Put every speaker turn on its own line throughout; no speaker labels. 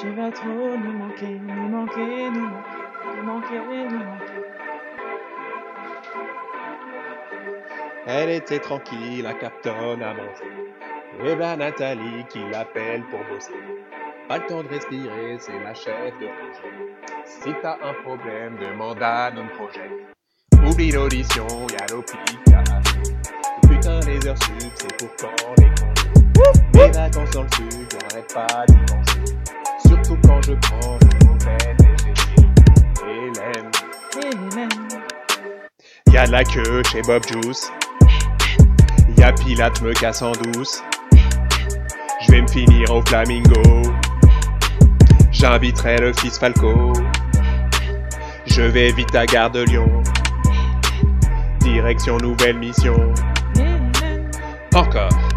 tu vas trop nous manquer, nous manquer, nous manquer, nous manquer, nous manquer.
Elle était tranquille à Capton à manger. Et ben Nathalie qui l'appelle pour bosser. Pas le temps de respirer, c'est la chef de projet. Si t'as un problème, demande à notre projet. Oublie l'audition, y'a l'OPI, y'a Putain, les heures sup, c'est pour quand les congés. Mes vacances dans le sud, j'arrête pas d'y penser. Surtout quand je prends mauvaise et Hélène.
Hélène,
Y'a de la queue chez Bob Juice. Y'a Pilate me casse en douce. Je vais me finir au Flamingo. J'inviterai le fils Falco. Je vais vite à Gare de Lyon. Direction nouvelle mission. Encore.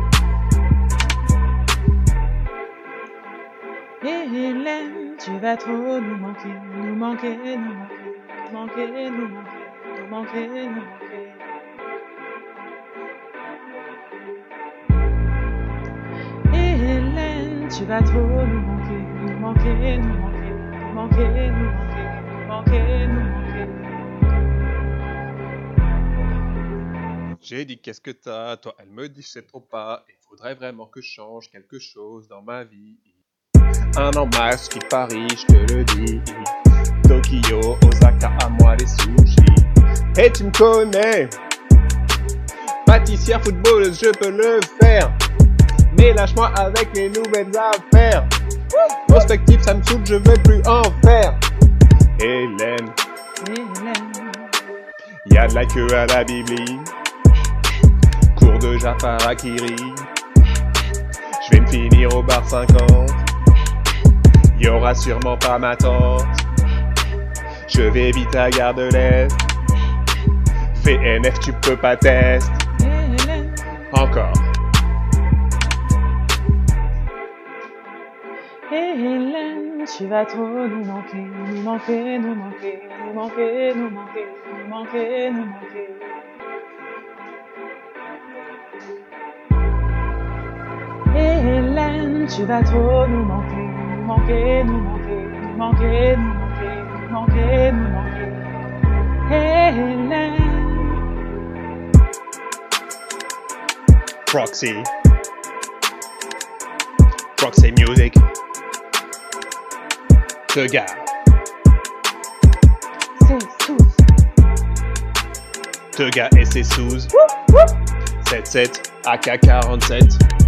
Hélène, tu vas trop nous manquer, nous manquer, nous manquer, nous manquer, nous manquer, nous manquer, nous manquer. Hélène, tu vas trop nous manquer, nous manquer, nous manquer, nous manquer, nous manquer, nous manquer, nous manquer.
J'ai dit qu'est-ce que t'as, toi elle me dit c'est trop pas, il faudrait vraiment que je change quelque chose dans ma vie. Un an max qui Paris, je te le dis. Tokyo, Osaka, à moi les sushis. Et tu me connais, pâtissière, footballeuse, je peux le faire. Mais lâche-moi avec les nouvelles affaires. Prospective, ça me saoule, je veux plus en faire. Hélène, y a de la queue à la Bibli. Cours de Jafar Akiri. Je vais me finir au bar 50. Y aura sûrement pas ma tante. Je vais vite à Gare de l'Est. VNF, tu peux pas test. Encore.
Hélène, tu vas trop nous manquer, nous manquer, nous manquer, nous manquer, nous manquer, nous manquer, nous manquer. Hélène, tu vas trop nous manquer, manquer, nous manquer, nous manquer, nous manquer, nous manquer, nous manquer. Hélène,
Proxy. Proxy Music. Te gare.
c'est
gars et ses sous. 7-7 AK-47.